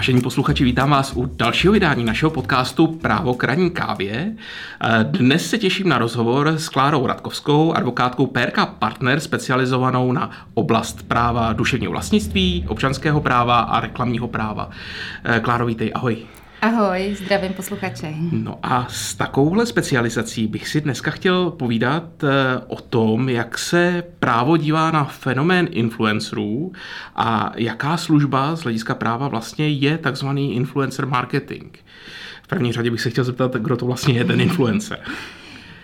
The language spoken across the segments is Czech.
Vážení posluchači, vítám vás u dalšího vydání našeho podcastu Právo k ranní kávě. Dnes se těším na rozhovor s Klárou Radkovskou, advokátkou PRK Partner, specializovanou na oblast práva duševního vlastnictví, občanského práva a reklamního práva. Kláro, vítej, ahoj. Ahoj, zdravím posluchače. No a s takovouhle specializací bych si dneska chtěl povídat eh, o tom, jak se právo dívá na fenomén influencerů a jaká služba z hlediska práva vlastně je takzvaný influencer marketing. V první řadě bych se chtěl zeptat, kdo to vlastně je ten influencer.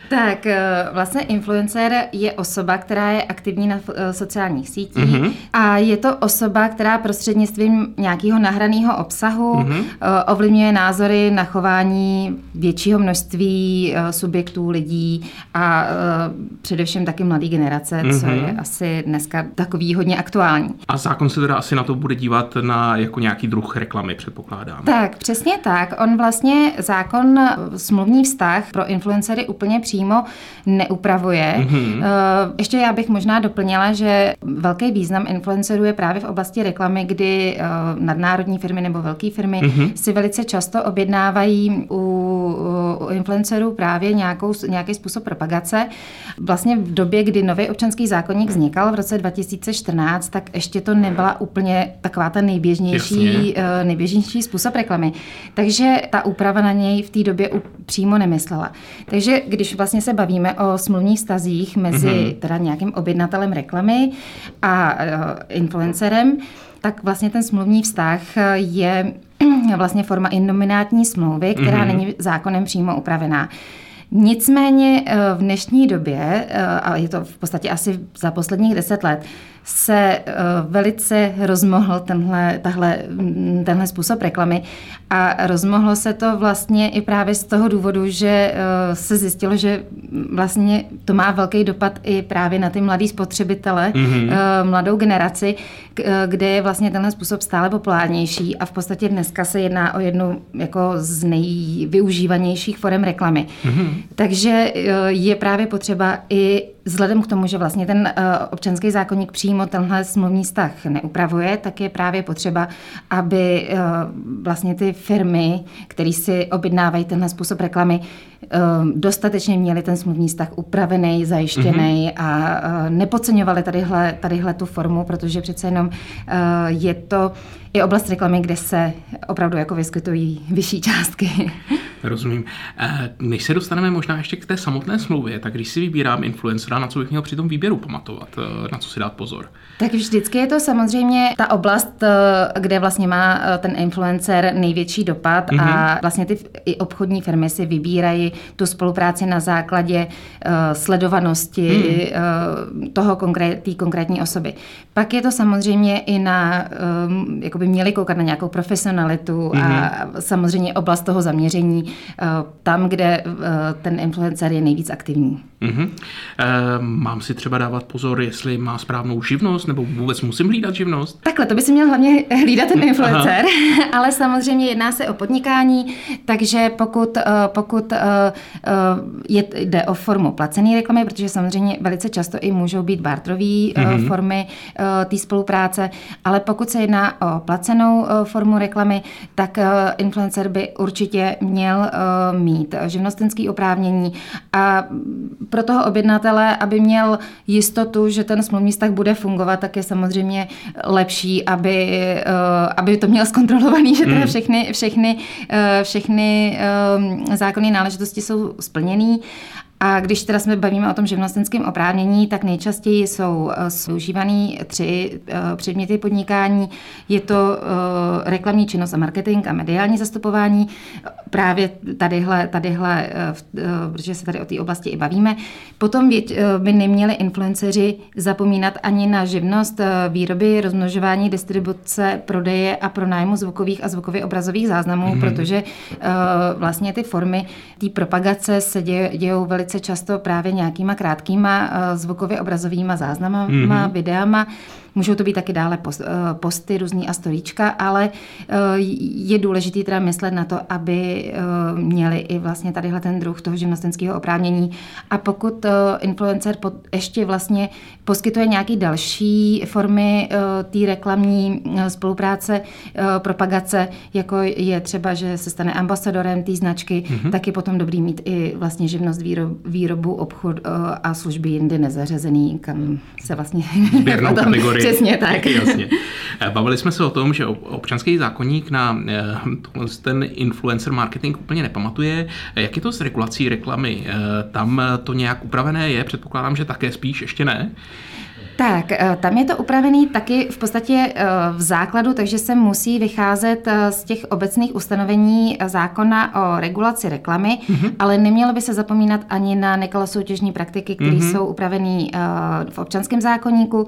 Tak eh, vlastně influencer je osoba, která je aktivní na eh, sociálních sítích mm-hmm. a je to osoba, která prostřednictvím nějakého nahraného obsahu mm-hmm. ovlivňuje názory na chování většího množství subjektů, lidí a především taky mladé generace, mm-hmm. co je asi dneska takový hodně aktuální. A zákon se teda asi na to bude dívat na jako nějaký druh reklamy, předpokládám. Tak, přesně tak. On vlastně zákon smluvní vztah pro influencery úplně přijde přímo neupravuje. Mm-hmm. Ještě já bych možná doplnila, že velký význam influencerů je právě v oblasti reklamy, kdy eh, nadnárodní firmy nebo velké firmy mm-hmm. si velice často objednávají u, u influencerů právě nějakou, nějaký způsob propagace. Vlastně v době, kdy nový občanský zákonník vznikal v roce 2014, tak ještě to nebyla úplně taková ta nejběžnější, Jasně. nejběžnější způsob reklamy. Takže ta úprava na něj v té době přímo nemyslela. Takže když vlastně vlastně se bavíme o smluvních stazích mezi mm-hmm. teda nějakým objednatelem reklamy a uh, influencerem, tak vlastně ten smluvní vztah je vlastně forma innominátní smlouvy, která mm-hmm. není zákonem přímo upravená. Nicméně e, v dnešní době, a je to v podstatě asi za posledních deset let, se velice rozmohl tenhle, tahle, tenhle způsob reklamy a rozmohlo se to vlastně i právě z toho důvodu, že eh, se zjistilo, že vlastně to má velký dopad i právě na ty mladý spotřebitele, mm-hmm. mladou generaci, eh, kde je vlastně tenhle způsob stále populárnější a v podstatě dneska se jedná o jednu jako z nejvyužívanějších forem reklamy. Mm-hmm. Takže je právě potřeba i Vzhledem k tomu, že vlastně ten občanský zákonník přímo tenhle smluvní vztah neupravuje, tak je právě potřeba, aby vlastně ty firmy, které si objednávají tenhle způsob reklamy, ehm, dostatečně měli ten smluvní vztah upravený, zajištěný mm-hmm. a eh, nepodceňovali tadyhle, tadyhle tu formu, protože přece jenom eh, je to i oblast reklamy, kde se opravdu jako vyskytují vyšší částky. Rozumím. Eh, než se dostaneme možná ještě k té samotné smlouvě, tak když si vybírám influencera, na co bych měl při tom výběru pamatovat, na co si dát pozor? Tak vždycky je to samozřejmě ta oblast, kde vlastně má ten influencer největší dopad mm-hmm. a mhm. vlastně ty i obchodní firmy si vybírají tu spolupráci na základě uh, sledovanosti mm. uh, toho konkrét, té konkrétní osoby. Pak je to samozřejmě i na, um, jako by měli koukat na nějakou profesionalitu mm. a mhm. samozřejmě oblast toho zaměření tam, kde uh, ten influencer je nejvíc aktivní. Mm-hmm. E, mám si třeba dávat pozor, jestli má správnou živnost, nebo vůbec musím hlídat živnost? Takhle, to by si měl hlavně hlídat ten influencer, ale samozřejmě jedná se o podnikání, takže pokud, eh, pokud eh, je, jde o formu placené reklamy, protože samozřejmě velice často i můžou být barterové mm-hmm. formy té spolupráce, ale pokud se jedná o placenou formu reklamy, tak influencer by určitě měl mít živnostenský oprávnění a pro toho objednatele, aby měl jistotu, že ten smluvní vztah bude fungovat, tak je samozřejmě lepší, aby, aby to měl zkontrolovaný, že teda mhm. všechny, všechny, všechny zákonné náležitosti jsou splněný a když teda jsme bavíme o tom živnostenském oprávnění, tak nejčastěji jsou uh, využívaný tři uh, předměty podnikání. Je to uh, reklamní činnost a marketing a mediální zastupování. Právě tadyhle, tadyhle protože se tady o té oblasti i bavíme. Potom by neměli influenceři zapomínat ani na živnost výroby, rozmnožování, distribuce, prodeje a pronájmu zvukových a zvukově obrazových záznamů, mm-hmm. protože vlastně ty formy té propagace se dějou velice velice často právě nějakýma krátkýma eh, zvukově obrazovými záznamama, mm-hmm. videama, Můžou to být taky dále posty, různý a storíčka, ale je důležité teda myslet na to, aby měli i vlastně tadyhle ten druh toho živnostenského oprávnění. A pokud influencer ještě vlastně poskytuje nějaký další formy té reklamní spolupráce, propagace, jako je třeba, že se stane ambasadorem té značky, mm-hmm. tak je potom dobrý mít i vlastně živnost výrob, výrobu, obchod a služby jindy nezařazený, kam se vlastně... Sběrnou kategorii. Přesně tak. Jasně. Bavili jsme se o tom, že občanský zákonník na ten influencer marketing úplně nepamatuje. Jak je to s regulací reklamy? Tam to nějak upravené je? Předpokládám, že také spíš ještě ne. Tak, eh, tam je to upravený taky v podstatě eh, v základu, takže se musí vycházet eh, z těch obecných ustanovení zákona o regulaci reklamy, mm-hmm. ale nemělo by se zapomínat ani na nekalosoutěžní praktiky, které mm-hmm. jsou upraveny v občanském zákonníku.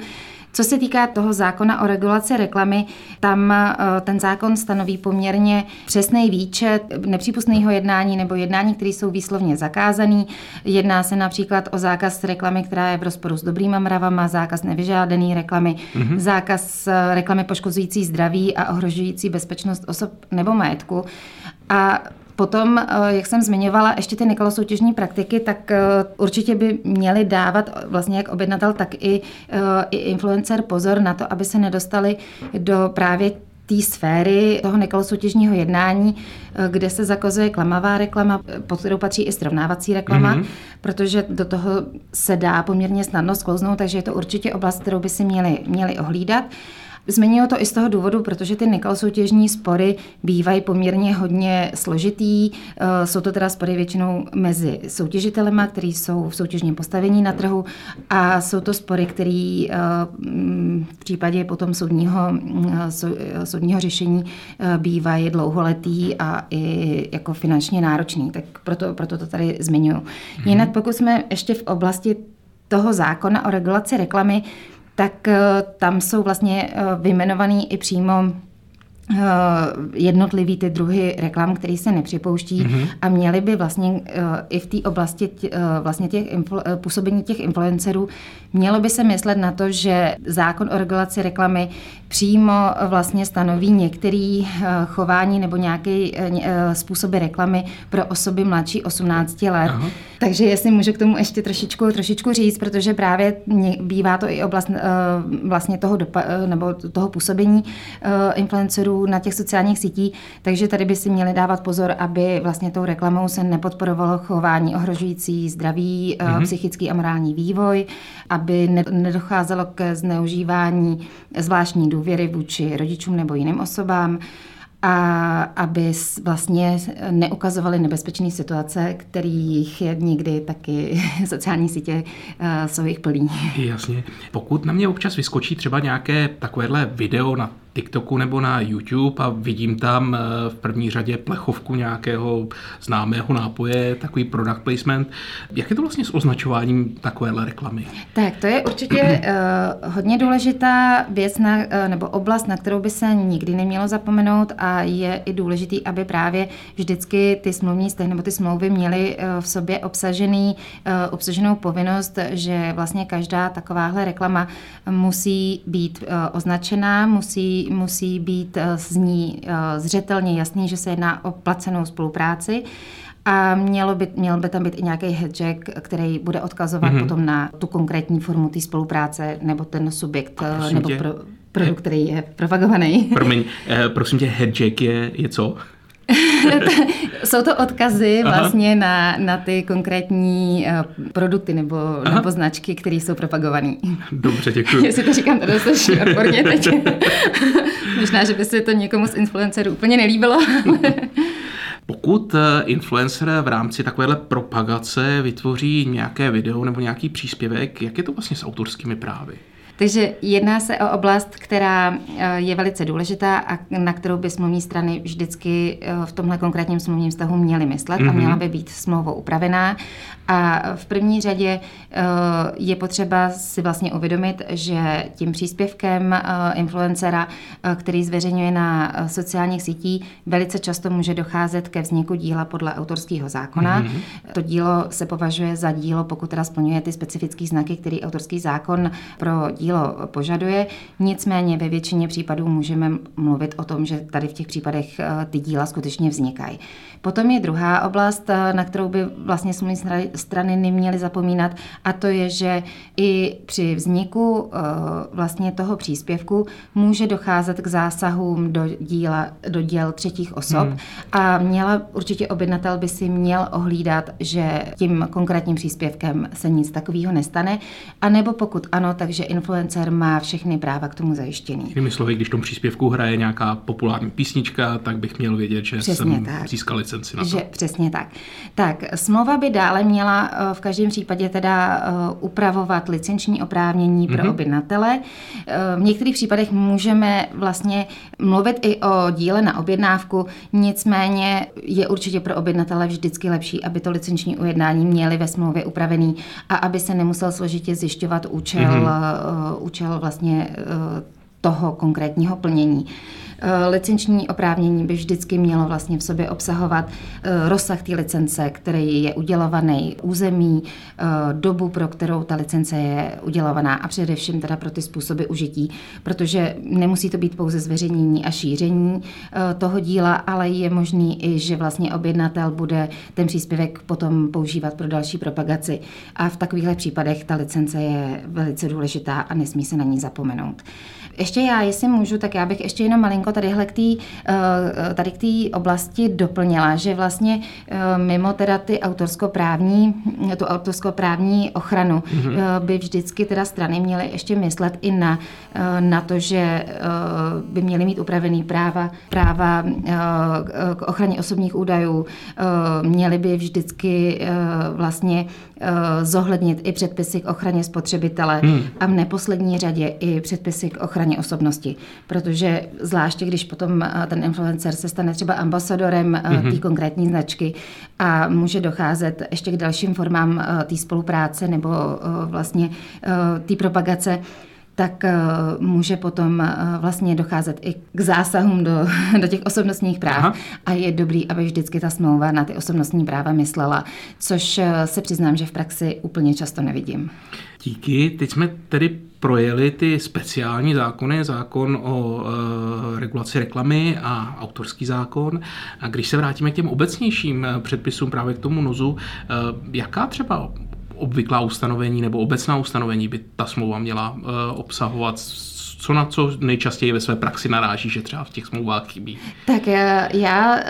Co se týká toho zákona o regulaci reklamy, tam eh, ten zákon stanoví poměrně přesný výčet nepřípustného jednání nebo jednání, které jsou výslovně zakázaný. Jedná se například o zákaz reklamy, která je v rozporu s dobrýma mravama, zákaz nevyžádaný reklamy, mm-hmm. zákaz eh, reklamy poškozující zdraví a ohrožující bezpečnost osob nebo majetku. A Potom, eh, jak jsem zmiňovala, ještě ty nekalosoutěžní praktiky, tak eh, určitě by měli dávat vlastně jak objednatel, tak i, eh, i influencer pozor na to, aby se nedostali do právě té sféry toho nekalosoutěžního jednání, kde se zakazuje klamavá reklama, pod kterou patří i srovnávací reklama, mm-hmm. protože do toho se dá poměrně snadno sklouznout, takže je to určitě oblast, kterou by si měli, měli ohlídat. Zmiňuji to i z toho důvodu, protože ty nekalosoutěžní spory bývají poměrně hodně složitý. Eh, jsou to teda spory většinou mezi soutěžitelema, kteří jsou v soutěžním postavení na trhu a jsou to spory, které eh, v případě potom soudního, eh, soudního řešení bývají dlouholetý a i jako finančně náročný. Tak proto, proto to tady zmiňuji. Mhm. Jinak pokud jsme ještě v oblasti toho zákona o regulaci reklamy, tak eh, tam jsou vlastně eh, vyjmenovaný i přímo Eh, jednotlivý ty druhy reklam, který se nepřipouští mm-hmm. a měli by vlastně i v té oblasti eh, vlastně těch působení těch influencerů, mělo by se myslet na to, že zákon o regulaci reklamy přímo vlastně stanoví některé chování nebo nějaké způsoby reklamy pro osoby mladší 18 let. Aha. Takže jestli můžu k tomu ještě trošičku, trošičku říct, protože právě bývá to i oblast vlastně toho, dopa- nebo toho působení influencerů na těch sociálních sítí, takže tady by si měli dávat pozor, aby vlastně tou reklamou se nepodporovalo chování ohrožující zdraví, mm-hmm. psychický a morální vývoj, aby nedocházelo ke zneužívání zvláštní důvěry vůči rodičům nebo jiným osobám a aby vlastně neukazovali nebezpečné situace, kterých je někdy taky sociální sítě uh, jsou jich plný. Jasně. Pokud na mě občas vyskočí třeba nějaké takovéhle video na TikToku nebo na YouTube a vidím tam eh, v první řadě plechovku nějakého známého nápoje, takový product placement. Jak je to vlastně s označováním takovéhle reklamy? Tak to je určitě uh, hodně důležitá věc na, uh, nebo oblast, na kterou by se nikdy nemělo zapomenout a je i důležitý, aby právě vždycky ty smluvní vztahy nebo ty smlouvy měly uh, v sobě obsažený, uh, obsaženou povinnost, že vlastně každá takováhle reklama musí být uh, označená, musí musí, být eh, z ní eh, zřetelně jasný, že se jedná o placenou spolupráci. A mělo by, měl by tam být i nějaký headjack, který bude odkazovat mm-hmm. potom na tu konkrétní formu té spolupráce nebo ten subjekt eh, nebo pro, produkt, který je propagovaný. Promiň, prosím tě, headjack je, je co? Jsou to odkazy Aha. vlastně na, na ty konkrétní uh, produkty nebo, nebo značky, které jsou propagované. Dobře, děkuji. Jestli to říkám to dostatečně odborně teď. Možná, že by se to někomu z influencerů úplně nelíbilo. Pokud eh, influencer v rámci takovéhle propagace vytvoří nějaké video nebo nějaký příspěvek, jak je to vlastně s autorskými právy? Takže jedná se o oblast, která eh, je velice důležitá a na kterou by smluvní strany vždycky eh, v tomhle konkrétním smluvním vztahu měly myslet mm-hmm. a měla by být smlouvou upravená. A v první řadě eh, je potřeba si vlastně uvědomit, že tím příspěvkem influencera, který zveřejňuje na sociálních sítích, velice často může docházet ke vzniku díla podle autorského zákona. Mm-hmm. To dílo se považuje za dílo, pokud teda splňuje ty specifické znaky, který autorský zákon pro dílo dílo požaduje. Nicméně ve většině případů můžeme mluvit o tom, že tady v těch případech ty díla skutečně vznikají. Potom je druhá oblast, na kterou by vlastně smluvní strany neměly zapomínat, a to je, že i při vzniku vlastně toho příspěvku může docházet k zásahům do díla, do děl třetích osob hmm. a měla určitě objednatel by si měl ohlídat, že tím konkrétním příspěvkem se nic takového nestane, a nebo pokud ano, takže influencer má všechny práva k tomu zajištěný. Jinými slovy, když v tom příspěvku hraje nějaká populární písnička, tak bych měl vědět, že přesně jsem tak. získal licenci na to. Že, přesně tak. Tak, smlouva by dále měla eh, v každém případě teda eh, upravovat licenční oprávnění pro mm-hmm. objednatele. Eh, v některých případech můžeme vlastně mluvit i o díle na objednávku, nicméně je určitě pro objednatele vždycky lepší, aby to licenční ujednání měli ve smlouvě upravený a aby se nemusel složitě zjišťovat účel, mm-hmm. Účel vlastně toho konkrétního plnění. Eh, licenční oprávnění by vždycky mělo vlastně v sobě obsahovat eh, rozsah té licence, který je udělovaný, území, eh, dobu, pro kterou ta licence je udělovaná a především teda pro ty způsoby užití, protože nemusí to být pouze zveřejnění a šíření toho díla, ale je možný i, že vlastně objednatel bude ten příspěvek potom používat pro další propagaci. A v takovýchhle případech ta licence je velice důležitá a nesmí se na ní zapomenout. Ještě já, jestli můžu, tak já bych ještě jenom malinko tadyhle k tý, eh, tady k té oblasti doplnila, že vlastně eh, mimo teda ty autorskoprávní, tu autorskoprávní ochranu mm-hmm. by vždycky teda strany měly ještě myslet i na, na to, že by měly mít upravený práva, práva k ochraně osobních údajů, měly by vždycky vlastně zohlednit i předpisy k ochraně spotřebitele hmm. a v neposlední řadě i předpisy k ochraně osobnosti, protože zvláště když potom eh, ten influencer se stane třeba ambasadorem mm-hmm. té konkrétní značky a může docházet ještě k dalším formám eh, té spolupráce nebo vlastně té propagace, tak může potom vlastně docházet i k zásahům do, do těch osobnostních práv. Aha. A je dobrý, aby vždycky ta smlouva na ty osobnostní práva myslela, což se přiznám, že v praxi úplně často nevidím. Díky. Teď jsme tedy projeli ty speciální zákony, zákon o e, regulaci reklamy a autorský zákon. A když se vrátíme k těm obecnějším předpisům, právě k tomu nozu, e, jaká třeba obvyklá ustanovení nebo obecná ustanovení by ta smlouva měla e, obsahovat? co na co nejčastěji ve své praxi naráží, že třeba v těch smlouvách chybí? Tak já, já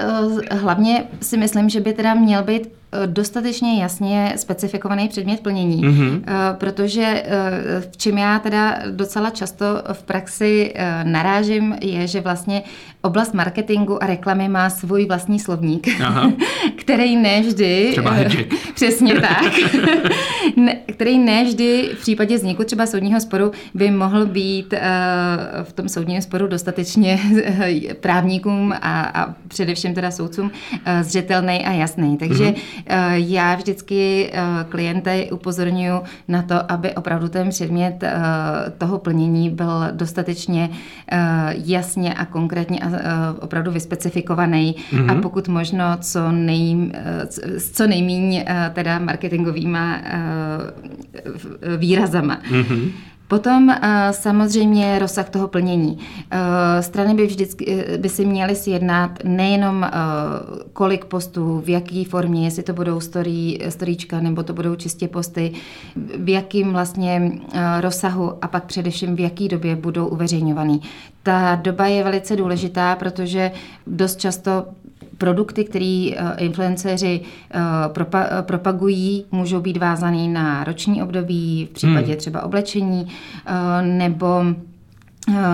hlavně si myslím, že by teda měl být Eh, dostatečně jasně specifikovaný předmět plnění, mm-hmm. protože eh, v čem já teda docela často v praxi narážím, je, že vlastně oblast marketingu a reklamy má svůj vlastní slovník, Aha. který ne vždy... Třeba Přesně tak. ne, který ne vždy v případě vzniku třeba soudního sporu by mohl být v tom soudním sporu dostatečně právníkům a, a především teda soudcům zřetelný a jasný. Takže mm-hmm Eh, já vždycky eh, klienty upozorňuji na to, aby opravdu ten předmět eh, toho plnění byl dostatečně jasně a konkrétně a opravdu vyspecifikovaný mm-hmm. a mhm. pokud možno co, nej, co nejméně teda marketingovýma výrazama. Mm-hmm. Potom eh, samozřejmě rozsah toho plnění. Eh, strany by vždycky eh, by si měly sjednat nejenom kolik postů, v jaké formě, jestli to budou story, storíčka nebo to budou čistě posty, v jakým vlastně rozsahu a pak především v jaké době budou uveřejňovaný. Ta doba je velice důležitá, protože dost často produkty, které eh, influenceři eh, propagují, můžou být vázaný na roční období, v případě hmm. třeba oblečení, eh, nebo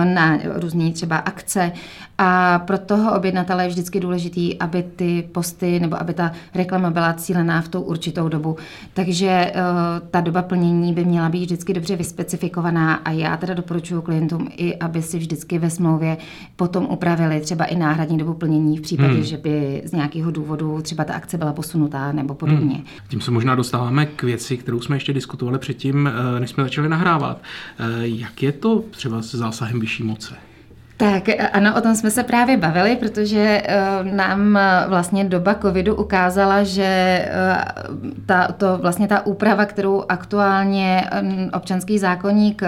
na různé třeba akce a pro toho objednatele je vždycky důležitý, aby ty posty nebo aby ta reklama byla cílená v tou určitou dobu. Takže uh, ta doba plnění by měla být vždycky dobře vyspecifikovaná a já teda doporučuji klientům i, aby si vždycky ve smlouvě potom upravili třeba i náhradní dobu plnění v případě, hmm. že by z nějakého důvodu třeba ta akce byla posunutá nebo podobně. Hmm. Tím se možná dostáváme k věci, kterou jsme ještě diskutovali předtím, eh, než jsme začali nahrávat. Eh, jak je to třeba se zásahem vyšší moci? Tak ano, o tom jsme se právě bavili, protože nám vlastně doba covidu ukázala, že ta, to vlastně ta úprava, kterou aktuálně občanský zákonník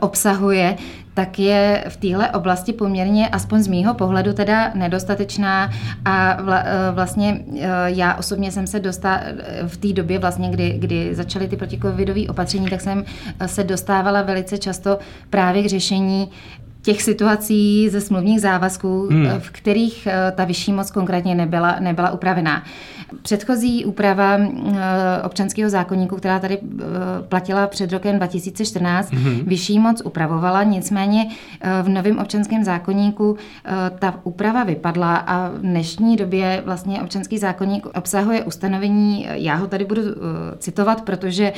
obsahuje, tak je v téhle oblasti poměrně, aspoň z mýho pohledu, teda nedostatečná. A vla, e, vlastně e, já osobně jsem se dostala v té době, vlastně, kdy, kdy začaly ty protikovidové opatření, tak jsem se dostávala velice často právě k řešení těch situací ze smluvních závazků, hmm. v kterých e, ta vyšší moc konkrétně nebyla, nebyla upravená. Předchozí úprava eh, občanského zákonníku, která tady eh, platila před rokem 2014, mm-hmm. vyšší moc upravovala, nicméně eh, v novém občanském zákonníku ta úprava vypadla a v dnešní době vlastně občanský zákonník obsahuje ustanovení, já ho tady budu citovat, protože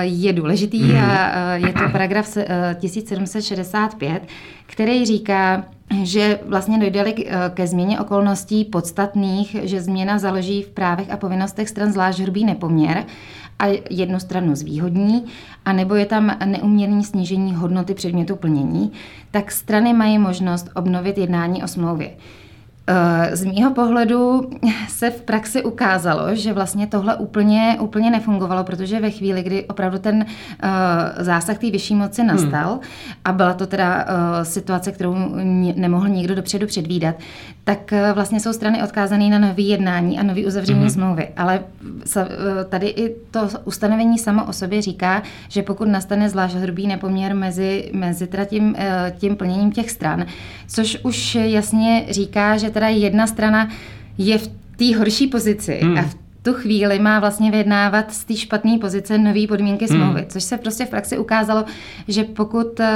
je důležitý mm-hmm. a je to paragraf 1765, který říká, že vlastně dojde ke změně okolností podstatných, že změna založí v právech a povinnostech stran zvlášť hrubý nepoměr a jednu stranu zvýhodní, anebo je tam neuměrné snížení hodnoty předmětu plnění, tak strany mají možnost obnovit jednání o smlouvě. Eh, z mýho pohledu se v praxi ukázalo, že vlastně tohle úplně, úplně nefungovalo, protože ve chvíli, kdy opravdu ten uh, zásah té vyšší moci hmm. nastal hmm. a byla to teda uh, situace, kterou nemohl nikdo dopředu předvídat, tak uh, vlastně jsou strany odkázané na nový jednání a nový uzavření hmm. smlouvy. Ale uh, tady i to ustanovení samo o sobě říká, že pokud nastane zvlášť hrubý nepoměr mezi, mezi teda tím, tím plněním těch stran, což už jasně říká, že teda jedna strana je v té horší pozici hmm. a v tu chvíli má vlastně vyjednávat z té špatné pozice nové podmínky hmm. smlouvy, hmm. což se prostě v praxi ukázalo, že pokud uh,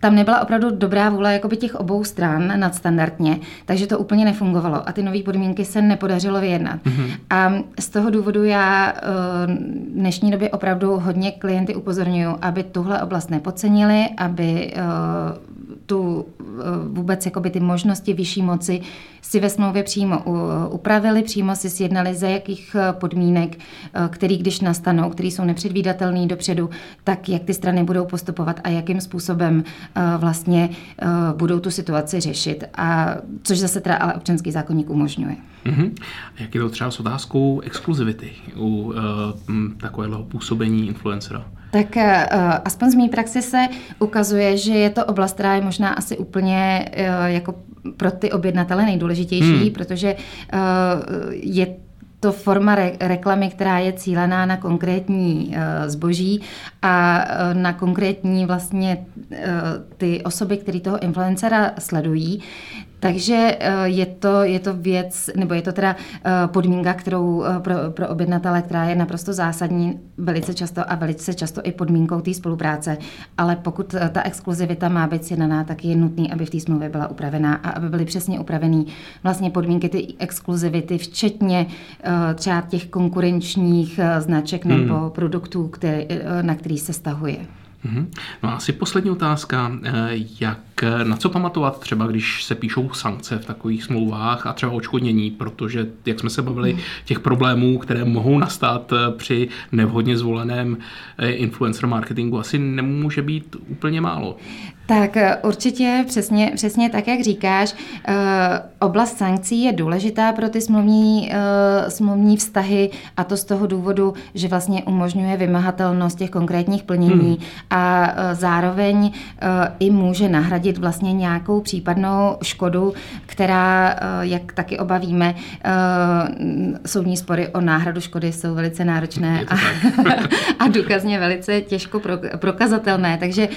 tam nebyla opravdu dobrá vůle jakoby těch obou stran nadstandardně, takže to úplně nefungovalo a ty nové podmínky se nepodařilo vyjednat. Mm-hmm. A z toho důvodu já uh, v dnešní době opravdu hodně klienty upozorňuji, aby tuhle oblast nepodcenili, aby uh, tu eh, vůbec jakoby ty možnosti vyšší moci si ve smlouvě přímo upravili, přímo si sjednali, za jakých eh, podmínek, eh, který když nastanou, který jsou nepředvídatelný dopředu, tak jak ty strany budou postupovat a jakým způsobem vlastně budou tu situaci řešit. A což zase teda ale občanský zákonník umožňuje. Mm-hmm. Jak je to třeba s otázkou exkluzivity u uh, takového působení influencera? Tak uh, aspoň z mý praxi se ukazuje, že je to oblast, která je možná asi úplně uh, jako pro ty objednatele nejdůležitější, hmm. protože uh, je to forma re- reklamy, která je cílená na konkrétní uh, zboží a uh, na konkrétní vlastně uh, ty osoby, které toho influencera sledují. Takže eh, je to, je to věc, nebo je to teda eh, podmínka, kterou eh, pro, pro objednatele, která je naprosto zásadní velice často a velice často i podmínkou té spolupráce. Ale pokud ta exkluzivita má být sjednaná, tak je nutný, aby v té smlouvě byla upravená a aby byly přesně upravený vlastně podmínky ty exkluzivity, včetně třeba těch konkurenčních značek hmm. nebo produktů, který, na který se stahuje. Mm-hmm. No a asi poslední otázka, jak na co pamatovat třeba, když se píšou sankce v takových smlouvách a třeba očkodnění, protože, jak jsme se bavili, těch problémů, které mohou nastat při nevhodně zvoleném influencer marketingu, asi nemůže být úplně málo. Tak eh, určitě přesně, přesně tak, jak říkáš. Eh, oblast sankcí je důležitá pro ty smluvní, eh, smluvní vztahy a to z toho důvodu, že vlastně umožňuje vymahatelnost těch konkrétních plnění hmm. a zároveň i může nahradit vlastně nějakou případnou škodu, která, jak taky obavíme, soudní spory o náhradu škody jsou velice náročné a, a důkazně velice těžko prokazatelné. Takže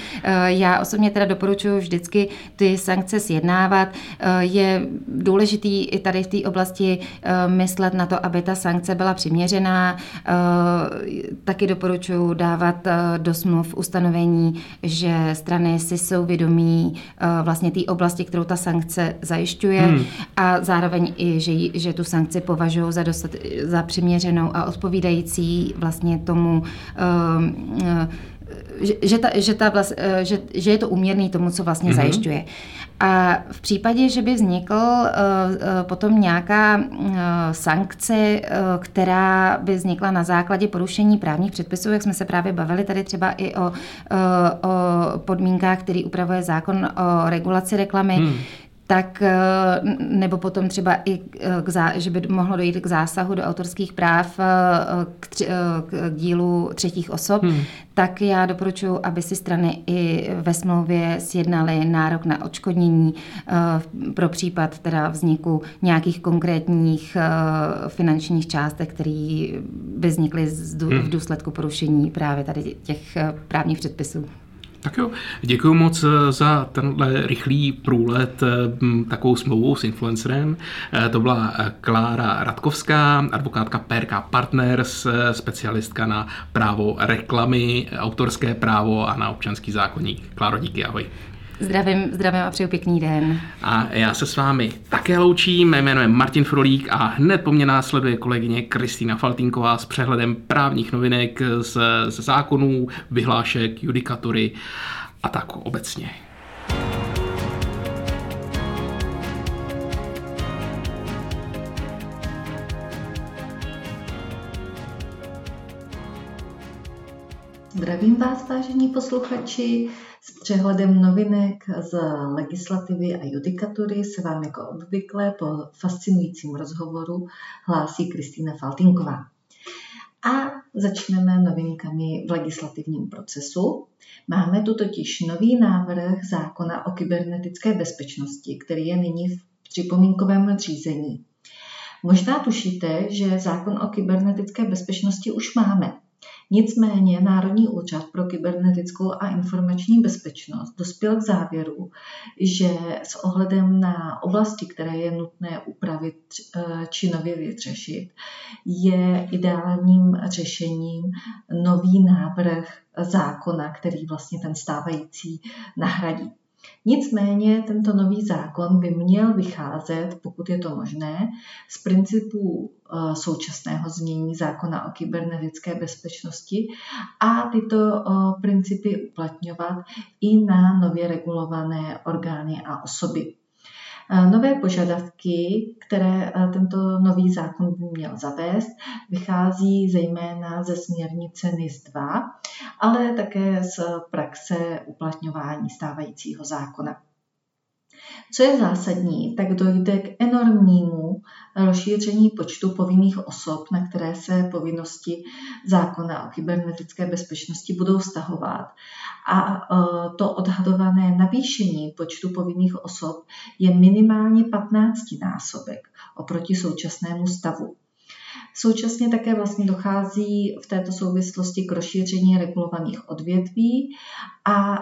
já osobně teda teda doporučuji vždycky ty sankce sjednávat. Eh, je důležitý i tady v té oblasti eh, myslet na to, aby ta sankce byla přiměřená. Eh, taky doporučuji dávat do smluv ustanovení, že strany si jsou vědomí vlastně té oblasti, kterou ta sankce zajišťuje hmm. a zároveň i, že, že tu sankci považují za, dostat, za přiměřenou a odpovídající vlastně tomu že, že, ta, že, ta vlast, eh, že, že je to uměrný tomu, co vlastně mm-hmm. zajišťuje. A v případě, že by vznikl uh, potom nějaká uh, sankce, uh, která by vznikla na základě porušení právních předpisů, jak jsme se právě bavili tady třeba i o, o podmínkách, který upravuje zákon o regulaci reklamy, hmm tak eh, nebo potom třeba i, k zá, že by mohlo dojít k zásahu do autorských práv eh, k, tři, eh, k dílu třetích osob, hmm. tak já doporučuji, aby si strany i ve smlouvě sjednaly nárok na odškodnění pro případ teda vzniku nějakých konkrétních finančních částek, které by vznikly hmm. v důsledku porušení právě tady těch právních předpisů. Tak jo, děkuji moc eh, za tenhle rychlý průlet eh, takovou smlouvou s influencerem. Eh, to byla Klára Radkovská, advokátka PRK Partners, specialistka na právo reklamy, autorské právo a na občanský zákonník. Kláro, díky, ahoj. Zdravím, zdravím a přeju pěkný den. A já se s vámi také loučím, mé jméno je Martin Frolík a hned po mně následuje kolegyně Kristýna Faltinková s přehledem právních novinek z, z zákonů, vyhlášek, judikatury a tak obecně. Zdravím vás, vážení posluchači. Přehledem novinek z legislativy a judikatury se vám jako obvykle po fascinujícím rozhovoru hlásí Kristýna Faltinková. A začneme novinkami v legislativním procesu. Máme tu totiž nový návrh zákona o kybernetické bezpečnosti, který je nyní v připomínkovém řízení. Možná tušíte, že zákon o kybernetické bezpečnosti už máme. Nicméně Národní úřad pro kybernetickou a informační bezpečnost dospěl k závěru, že s ohledem na oblasti, které je nutné upravit eh, či nově vyřešit, je ideálním řešením nový návrh zákona, který vlastně ten stávající nahradí. Nicméně tento nový zákon by měl vycházet, pokud je to možné, z principů eh, současného znění zákona o kybernetické bezpečnosti a tyto eh, principy uplatňovat i na nově regulované orgány a osoby. Nové požadavky, které tento nový zákon by měl zavést, vychází zejména ze směrnice NIS 2, ale také z praxe uplatňování stávajícího zákona. Co je zásadní, tak dojde k enormnímu rozšíření počtu povinných osob, na které se povinnosti zákona o kybernetické bezpečnosti budou vztahovat. A e, to odhadované navýšení počtu povinných osob je minimálně 15 násobek oproti současnému stavu. Současně také vlastně dochází v této souvislosti k rozšíření regulovaných odvětví a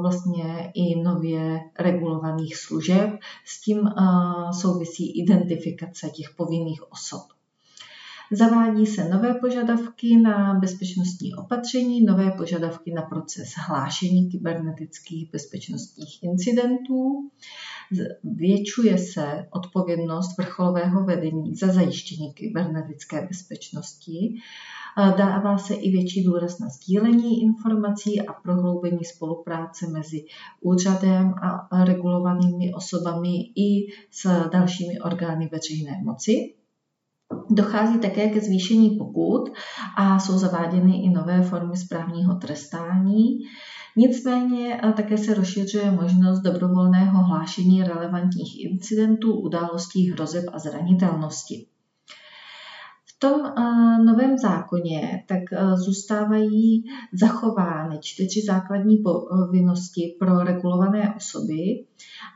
vlastně i nově regulovaných služeb. S tím souvisí identifikace těch povinných osob. Zavádí se nové požadavky na bezpečnostní opatření, nové požadavky na proces hlášení kybernetických bezpečnostních incidentů. Zvětšuje se odpovědnost vrcholového vedení za zajištění kybernetické bezpečnosti. Dává se i větší důraz na sdílení informací a prohloubení spolupráce mezi úřadem a regulovanými osobami i s dalšími orgány veřejné moci. Dochází také ke zvýšení pokut a jsou zaváděny i nové formy správního trestání. Nicméně také se rozšiřuje možnost dobrovolného hlášení relevantních incidentů, událostí, hrozeb a zranitelnosti tom uh, novém zákoně tak uh, zůstávají zachovány čtyři základní povinnosti pro regulované osoby,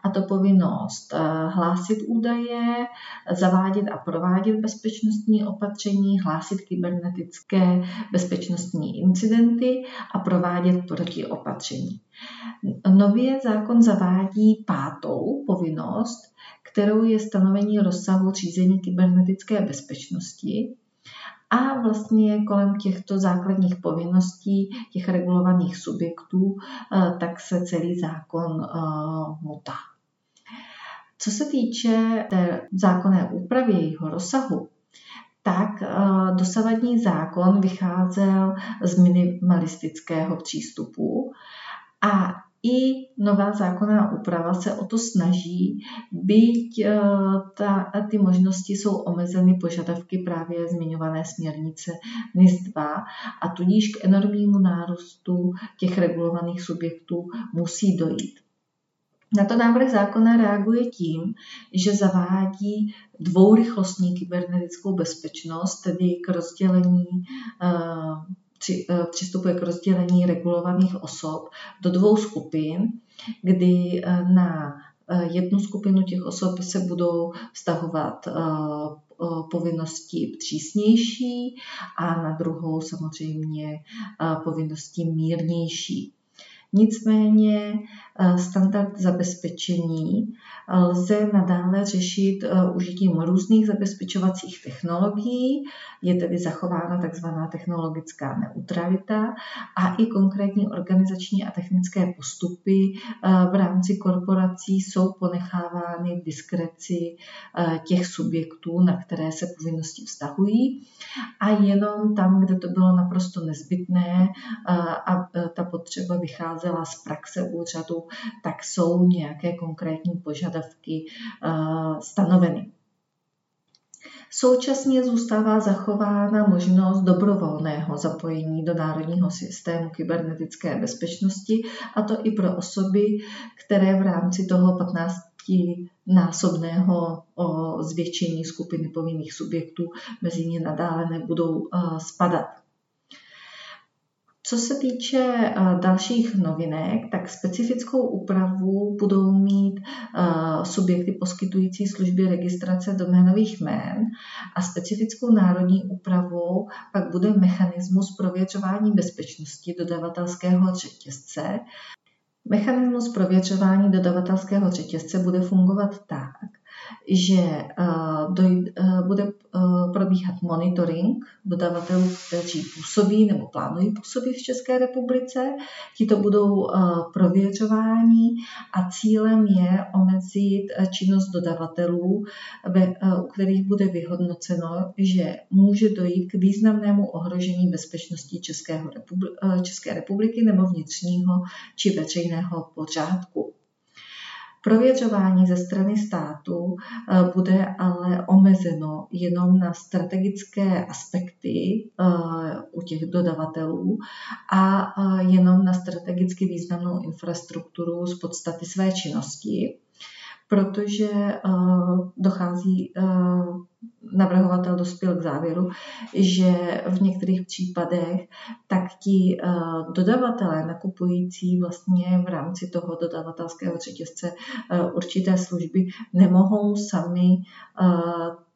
a to povinnost uh, hlásit údaje, zavádět a provádět bezpečnostní opatření, hlásit kybernetické bezpečnostní incidenty a provádět protiopatření. Nově zákon zavádí pátou povinnost, kterou je stanovení rozsahu řízení kybernetické bezpečnosti. A vlastně kolem těchto základních povinností těch regulovaných subjektů, eh, tak se celý zákon eh, motá. Co se týče té zákonné úpravy jeho rozsahu, tak dosavadní zákon vycházel z minimalistického přístupu a i nová zákonná úprava se o to snaží, byť eh, ta, ty možnosti jsou omezeny požadavky právě zmiňované směrnice NIS 2 a tudíž k enormnímu nárůstu těch regulovaných subjektů musí dojít. Na to návrh zákona reaguje tím, že zavádí dvourychlostní kybernetickou bezpečnost, tedy k rozdělení eh, Eh, přistupuje k rozdělení regulovaných osob do dvou skupin, kdy eh, na eh, jednu skupinu těch osob se budou vztahovat povinnosti přísnější a na druhou samozřejmě povinnosti mírnější. Nicméně standard zabezpečení eh, lze nadále řešit eh, užitím různých zabezpečovacích technologií, je tedy zachována tzv. technologická neutralita a i konkrétní organizační a technické postupy v rámci korporací jsou ponechávány v diskreci těch subjektů, na které se povinnosti vztahují a jenom tam, kde to bylo naprosto nezbytné a ta potřeba vycházela z praxe úřadu, tak jsou nějaké konkrétní požadavky eh, stanoveny. Současně zůstává zachována možnost dobrovolného zapojení do národního systému kybernetické bezpečnosti, a to i pro osoby, které v rámci toho 15 násobného zvětšení skupiny povinných subjektů mezi ně nadále nebudou eh, spadat. Co se týče eh, dalších novinek, tak specifickou úpravu budou mít eh, subjekty poskytující služby registrace doménových jmén a specifickou národní úpravou pak bude mechanismus prověřování bezpečnosti dodavatelského řetězce. Mechanismus prověřování dodavatelského řetězce bude fungovat tak, že eh, eh, bude eh, probíhat monitoring dodavatelů, kteří působí nebo plánují působit v České republice. Tito budou prověřováni a cílem je omezit činnost dodavatelů, u kterých bude vyhodnoceno, že může dojít k významnému ohrožení bezpečnosti České republiky nebo vnitřního či veřejného pořádku. Prověřování ze strany státu eh, bude ale omezeno jenom na strategické aspekty eh, u těch dodavatelů a eh, jenom na strategicky významnou infrastrukturu z podstaty své činnosti protože uh, dochází, uh, navrhovatel dospěl k závěru, že v některých případech tak ti uh, dodavatelé nakupující vlastně v rámci toho dodavatelského řetězce určité služby nemohou sami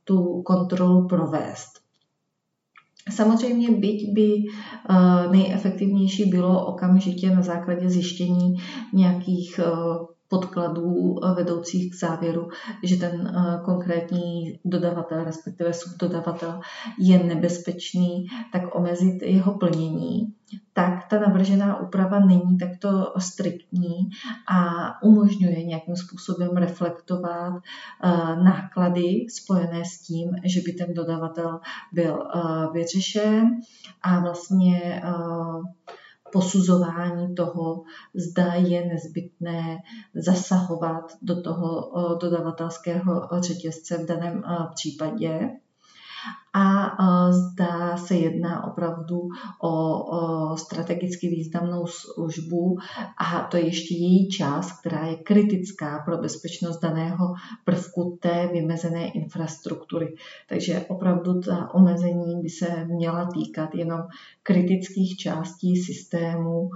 tu kontrolu provést. Samozřejmě byť by nejefektivnější bylo okamžitě na základě zjištění nějakých podkladů eh, vedoucích k závěru, že ten eh, konkrétní dodavatel, respektive subdodavatel je nebezpečný, tak omezit jeho plnění, tak ta navržená úprava není takto striktní a umožňuje nějakým způsobem reflektovat eh, náklady spojené s tím, že by ten dodavatel byl vyřešen a vlastně posuzování toho, zda je nezbytné zasahovat do toho dodavatelského řetězce v daném případě a zda se jedná opravdu o, strategicky významnou službu a to je ještě její část, která je kritická pro bezpečnost daného prvku té vymezené infrastruktury. Takže opravdu ta omezení by se měla týkat jenom kritických částí systému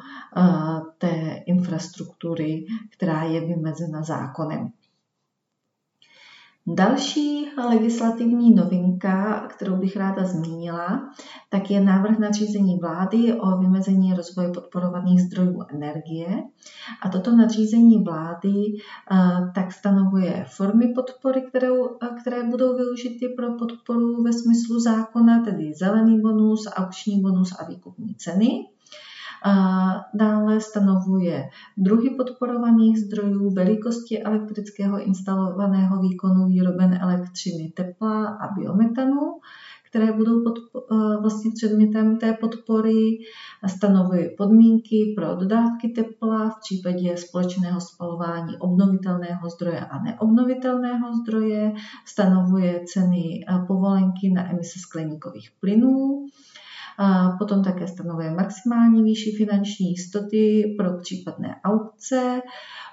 té infrastruktury, která je vymezena zákonem. Další legislativní novinka, kterou bych ráda zmínila, tak je návrh nařízení vlády o vymezení rozvoje podporovaných zdrojů energie. A toto nařízení vlády eh, tak stanovuje formy podpory, kterou, eh, které budou využity pro podporu ve smyslu zákona, tedy zelený bonus, aukční bonus a výkupní ceny. Dále stanovuje druhy podporovaných zdrojů, velikosti elektrického instalovaného výkonu výroben elektřiny tepla a biometanu, které budou pod, vlastně předmětem té podpory, stanovuje podmínky pro dodávky tepla v případě společného spalování obnovitelného zdroje a neobnovitelného zdroje, stanovuje ceny povolenky na emise skleníkových plynů, Potom také stanovuje maximální výši finanční jistoty pro případné aukce,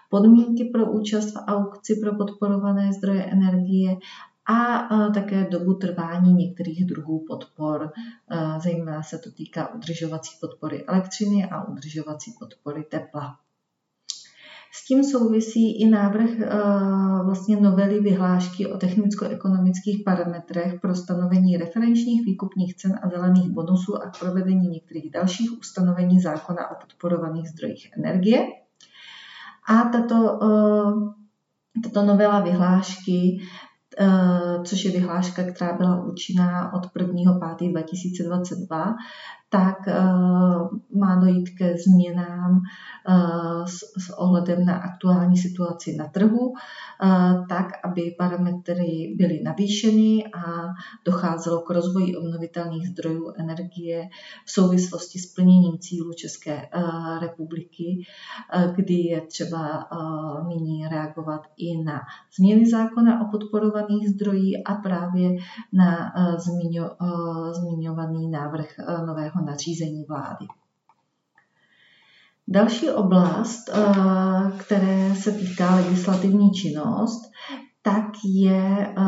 podmínky pro účast v aukci pro podporované zdroje energie a také dobu trvání některých druhů podpor. Zejména se to týká udržovací podpory elektřiny a udržovací podpory tepla. S tím souvisí i návrh eh, vlastně novely vyhlášky o technicko-ekonomických parametrech pro stanovení referenčních výkupních cen a zelených bonusů a provedení některých dalších ustanovení zákona o podporovaných zdrojích energie. A tato, eh, tato novela vyhlášky eh, což je vyhláška, která byla účinná od 1.5.2022, tak eh, má dojít ke změnám eh, s ohledem na aktuální situaci na trhu, eh, tak, aby parametry byly navýšeny a docházelo k rozvoji obnovitelných zdrojů energie v souvislosti s plněním cílu České republiky, kdy je třeba nyní reagovat i na změny zákona o podporovaných zdrojích a právě na zmiňovaný návrh nového zákon nařízení vlády. Další oblast, eh, které se týká legislativní činnost, tak je eh,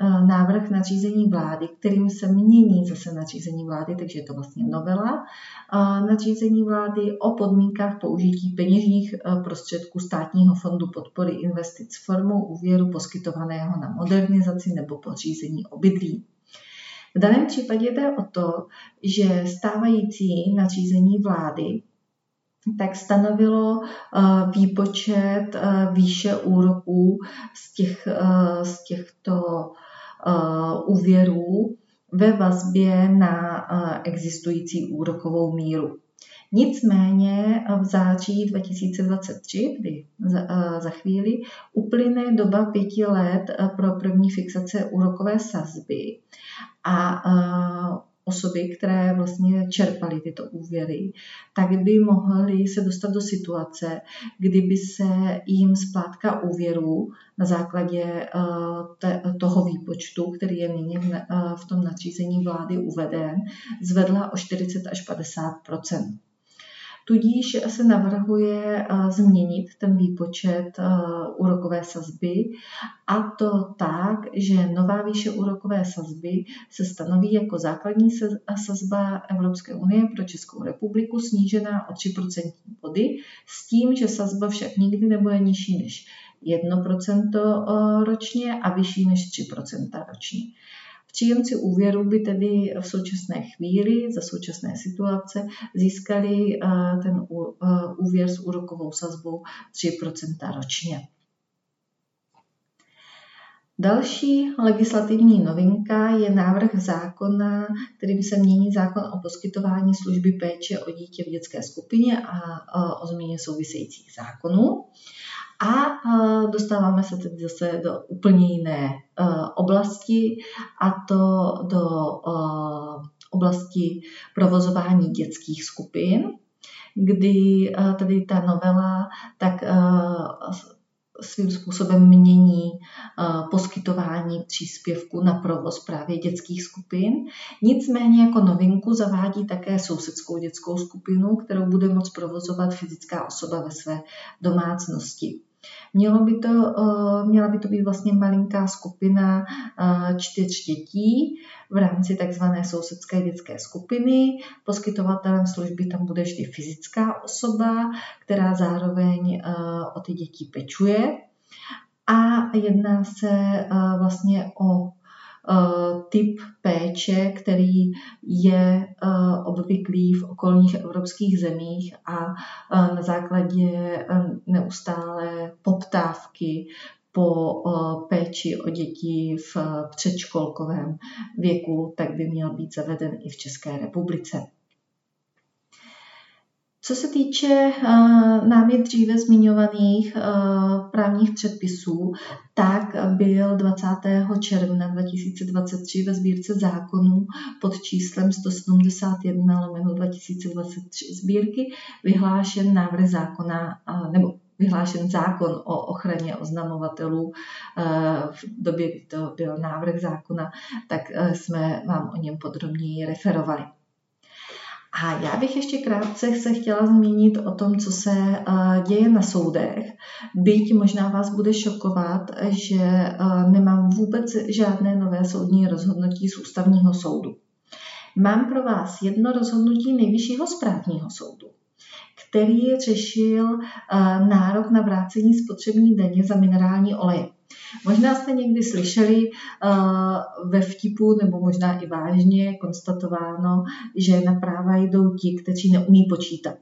eh, návrh nařízení vlády, kterým se mění zase nařízení vlády, takže je to vlastně novela nařízení vlády o podmínkách použití peněžních prostředků státního fondu podpory investic formou úvěru poskytovaného na modernizaci nebo pořízení obydlí. V daném případě jde o to, že stávající nařízení vlády tak stanovilo eh, výpočet eh, výše úroků z, těch, eh, z těchto úvěrů ve vazbě na existující úrokovou míru. Nicméně v září 2023, kdy za, za chvíli, uplyne doba pěti let pro první fixace úrokové sazby a osoby, které vlastně čerpaly tyto úvěry, tak by mohly se dostat do situace, kdyby se jim splátka úvěru na základě toho výpočtu, který je nyní v tom nařízení vlády uveden, zvedla o 40 až 50 Tudíž se navrhuje eh, změnit ten výpočet eh, úrokové sazby a to tak, že nová výše úrokové sazby se stanoví jako základní sazba Evropské unie pro Českou republiku snížená o 3% body s tím, že sazba však nikdy nebude nižší než 1% eh, ročně a vyšší než 3% ročně. Příjemci úvěru by tedy v současné chvíli, za současné situace, získali eh, ten eh, úvěr s úrokovou sazbou 3% ročně. Další legislativní novinka je návrh zákona, kterým se mění zákon o poskytování služby péče o dítě v dětské skupině a o změně souvisejících zákonů. A dostáváme se teď zase do úplně jiné e, oblasti, a to do e, oblasti provozování dětských skupin, kdy tady ta novela tak svým způsobem mění poskytování příspěvku na provoz právě dětských skupin. Nicméně jako novinku zavádí také sousedskou dětskou skupinu, kterou bude moct provozovat fyzická osoba ve své domácnosti. Mělo by to, eh, měla by to být vlastně malinká skupina eh, čtyř dětí v rámci takzvané sousedské dětské skupiny. Poskytovatelem služby tam bude vždy fyzická osoba, která zároveň eh, o ty děti pečuje. A jedná se vlastně o typ péče, který je eh, obvyklý v okolních evropských zemích a eh, na základě neustále poptávky po péči o děti v předškolkovém věku, tak by měl být zaveden i v České republice. Co se týče uh, námi dříve zmiňovaných uh, právních předpisů, tak byl 20. června 2023 ve sbírce zákonů pod číslem 171 lomeno 2023 sbírky vyhlášen návrh zákona, uh, nebo vyhlášen zákon o ochraně oznamovatelů v době, kdy to byl návrh zákona, tak jsme vám o něm podrobněji referovali. A já bych ještě krátce se chtěla zmínit o tom, co se eh, děje na soudech. Byť možná vás bude šokovat, že eh, nemám vůbec žádné nové soudní rozhodnutí z ústavního soudu. Mám pro vás jedno rozhodnutí nejvyššího správního soudu, který řešil eh, nárok na vrácení spotřební daně za minerální oleje. Možná jste někdy slyšeli uh, ve vtipu, nebo možná i vážně konstatováno, že na práva jdou ti, kteří neumí počítat.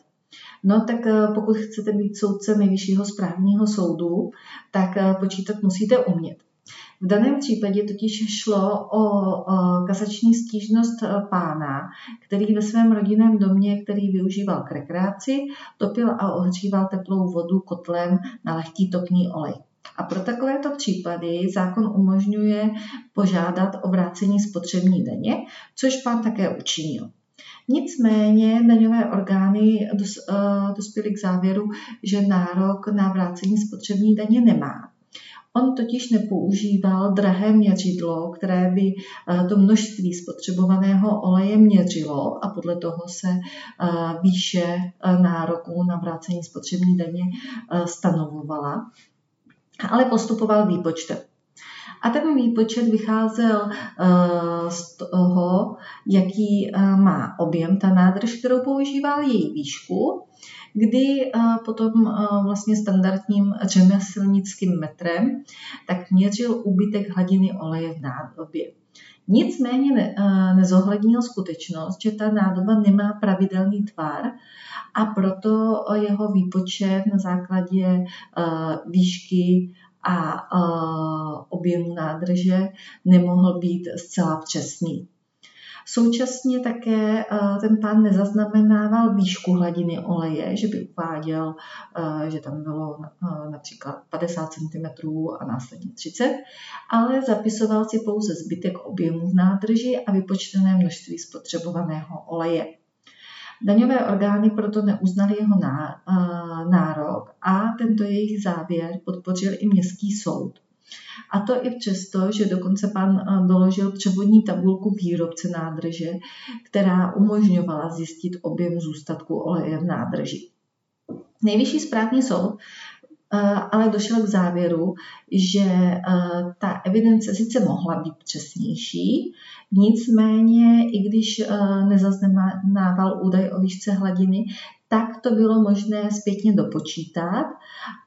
No tak uh, pokud chcete být soudce nejvyššího správního soudu, tak uh, počítat musíte umět. V daném případě totiž šlo o, o kasační stížnost pána, který ve svém rodinném domě, který využíval k rekreaci, topil a ohříval teplou vodu kotlem na lehký topný olej. A pro takovéto případy zákon umožňuje požádat o vrácení spotřební daně, což pán také učinil. Nicméně daňové orgány dos, uh, dospěly k závěru, že nárok na vrácení spotřební daně nemá. On totiž nepoužíval drahé měřidlo, které by uh, to množství spotřebovaného oleje měřilo a podle toho se uh, výše nároku na vrácení spotřební daně stanovovala ale postupoval výpočtem. A ten výpočet vycházel eh, z toho, jaký eh, má objem ta nádrž, kterou používal, její výšku, kdy eh, potom vlastně standardním řemeslnickým metrem tak měřil úbytek hladiny oleje v nádobě. Nicméně ne, nezohlednil skutečnost, že ta nádoba nemá pravidelný tvar a proto jeho výpočet na základě výšky a objemu nádrže nemohl být zcela přesný. Současně také ten pán nezaznamenával výšku hladiny oleje, že by uváděl, že tam bylo například 50 cm a následně 30, ale zapisoval si pouze zbytek objemu v nádrži a vypočtené množství spotřebovaného oleje. Daňové orgány proto neuznaly jeho nárok a tento jejich závěr podpořil i městský soud. A to i přesto, že dokonce pan doložil převodní tabulku výrobce nádrže, která umožňovala zjistit objem zůstatku oleje v nádrži. Nejvyšší správní soud ale došel k závěru, že ta evidence sice mohla být přesnější, nicméně i když nezaznamenával údaj o výšce hladiny, tak to bylo možné zpětně dopočítat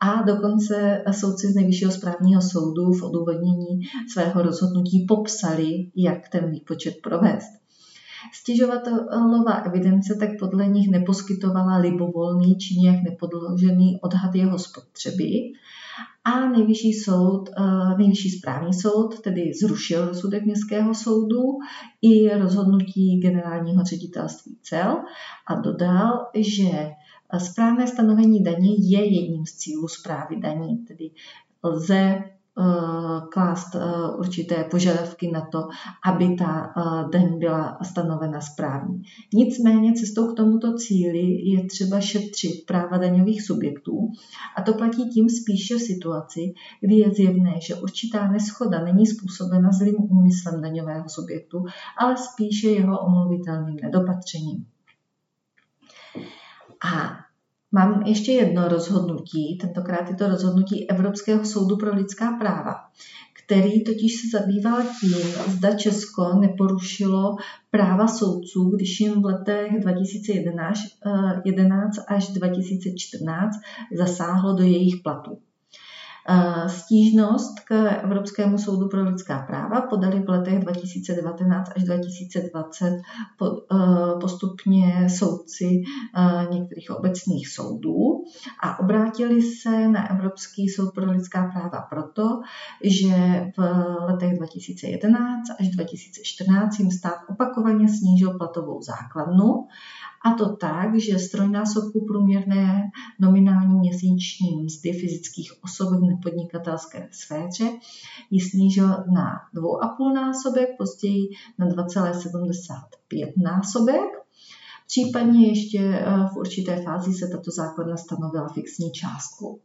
a dokonce soudci z Nejvyššího správního soudu v odůvodnění svého rozhodnutí popsali, jak ten výpočet provést. Stěžovatelová evidence tak podle nich neposkytovala libovolný či nějak nepodložený odhad jeho spotřeby. A nejvyšší soud, eh, nejvyšší správní soud tedy zrušil rozsudek městského soudu i rozhodnutí generálního ředitelství cel a dodal, že správné stanovení daně je jedním z cílů zprávy daní, tedy lze klást eh, určité požadavky na to, aby ta eh, daň byla stanovena správně. Nicméně cestou k tomuto cíli je třeba šetřit práva daňových subjektů a to platí tím spíše v situaci, kdy je zjevné, že určitá neschoda není způsobena zlým úmyslem daňového subjektu, ale spíše jeho omluvitelným nedopatřením. A Mám ještě jedno rozhodnutí, tentokrát je to rozhodnutí Evropského soudu pro lidská práva, který totiž se zabýval tím, zda Česko neporušilo práva soudců, když jim v letech 2011 eh, až 2014 zasáhlo do jejich platů. Stížnost k Evropskému soudu pro lidská práva podali v letech 2019 až 2020 e, postupně soudci e, některých obecných soudů a obrátili se na Evropský soud pro lidská práva proto, že v letech 2011 až 2014 jim stát opakovaně snížil platovou základnu A to tak, že z trojnásobku průměrné nominální měsíční mzdy fyzických osob v nepodnikatelské sféře ji snížil na 2,5 násobek, později na 2,75 násobek. Případně ještě eh, v určité fázi se tato základna stanovila fixní částkou.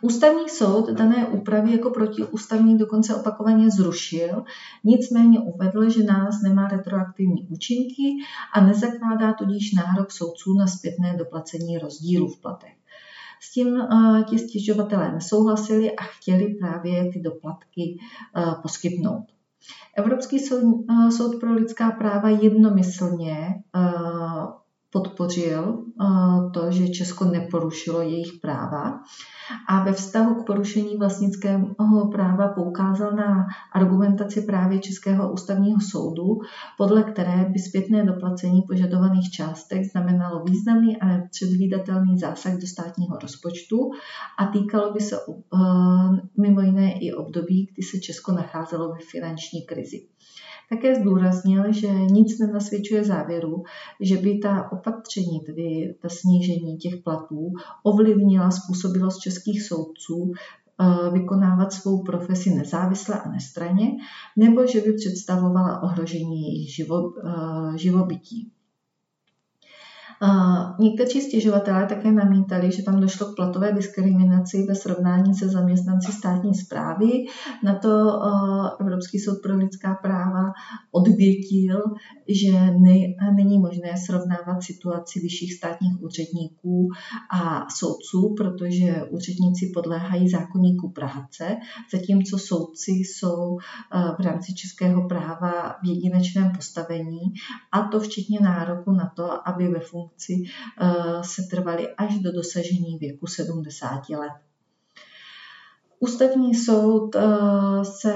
Ústavní soud dané úpravy jako protiústavní dokonce opakovaně zrušil, nicméně uvedl, že nález nemá retroaktivní účinky a nezakládá tudíž nárok soudců na zpětné doplacení rozdílu v platech. S tím uh, ti stěžovatelé nesouhlasili a chtěli právě ty doplatky uh, poskytnout. Evropský soud, uh, soud pro lidská práva jednomyslně podpořil to, že Česko neporušilo jejich práva a ve vztahu k porušení vlastnického práva poukázal na argumentaci právě Českého ústavního soudu, podle které by zpětné doplacení požadovaných částek znamenalo významný a nepředvídatelný zásah do státního rozpočtu a týkalo by se mimo jiné i období, kdy se Česko nacházelo ve finanční krizi. Také zdůraznil, že nic nenasvědčuje závěru, že by ta opatření, tedy ta snížení těch platů, ovlivnila způsobilost českých soudců eh, vykonávat svou profesi nezávisle a nestraně, nebo že by představovala ohrožení jejich eh, živobytí. Někteří stěžovatelé také namítali, že tam došlo k platové diskriminaci ve srovnání se zaměstnanci státní zprávy. Na to Evropský soud pro lidská práva odvětil, že ne, není možné srovnávat situaci vyšších státních úředníků a soudců, protože úředníci podléhají zákonníku práce, zatímco soudci jsou v rámci českého práva v jedinečném postavení a to včetně nároku na to, aby ve funkci funkci eh, se trvaly až do dosažení věku 70 let. Ústavní soud eh, se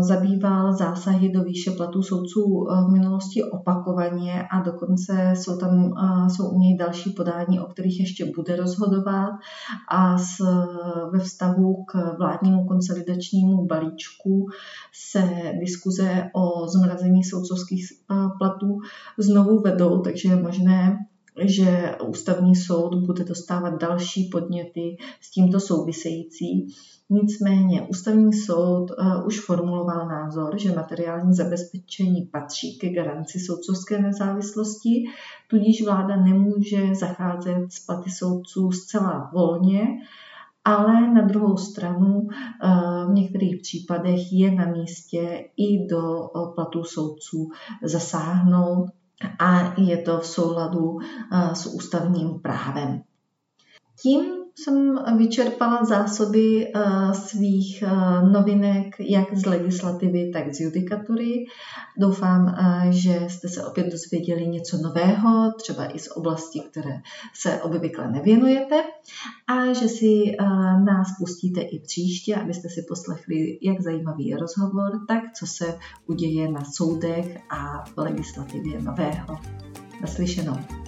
zabýval zásahy do výše platů soudců v minulosti opakovaně a dokonce jsou tam jsou u něj další podání, o kterých ještě bude rozhodovat. A s, ve vztahu k vládnímu konsolidačnímu balíčku se diskuze o zmrazení soudcovských platů znovu vedou, takže je možné že ústavní soud bude dostávat další podněty s tímto související. Nicméně ústavní soud uh, už formuloval názor, že materiální zabezpečení patří ke garanci soudcovské nezávislosti, tudíž vláda nemůže zacházet s platy soudců zcela volně, ale na druhou stranu uh, v některých případech je na místě i do uh, platů soudců zasáhnout a je to v souladu eh, s ústavním právem. Tím jsem vyčerpala zásoby eh, svých eh, novinek jak z legislativy, tak z judikatury. Doufám, eh, že jste se opět dozvěděli něco nového, třeba i z oblasti, které se obvykle nevěnujete a že si nás pustíte i příště, abyste si poslechli jak zajímavý rozhovor, tak co se uděje na soudech a v legislativě nového. Naslyšenou.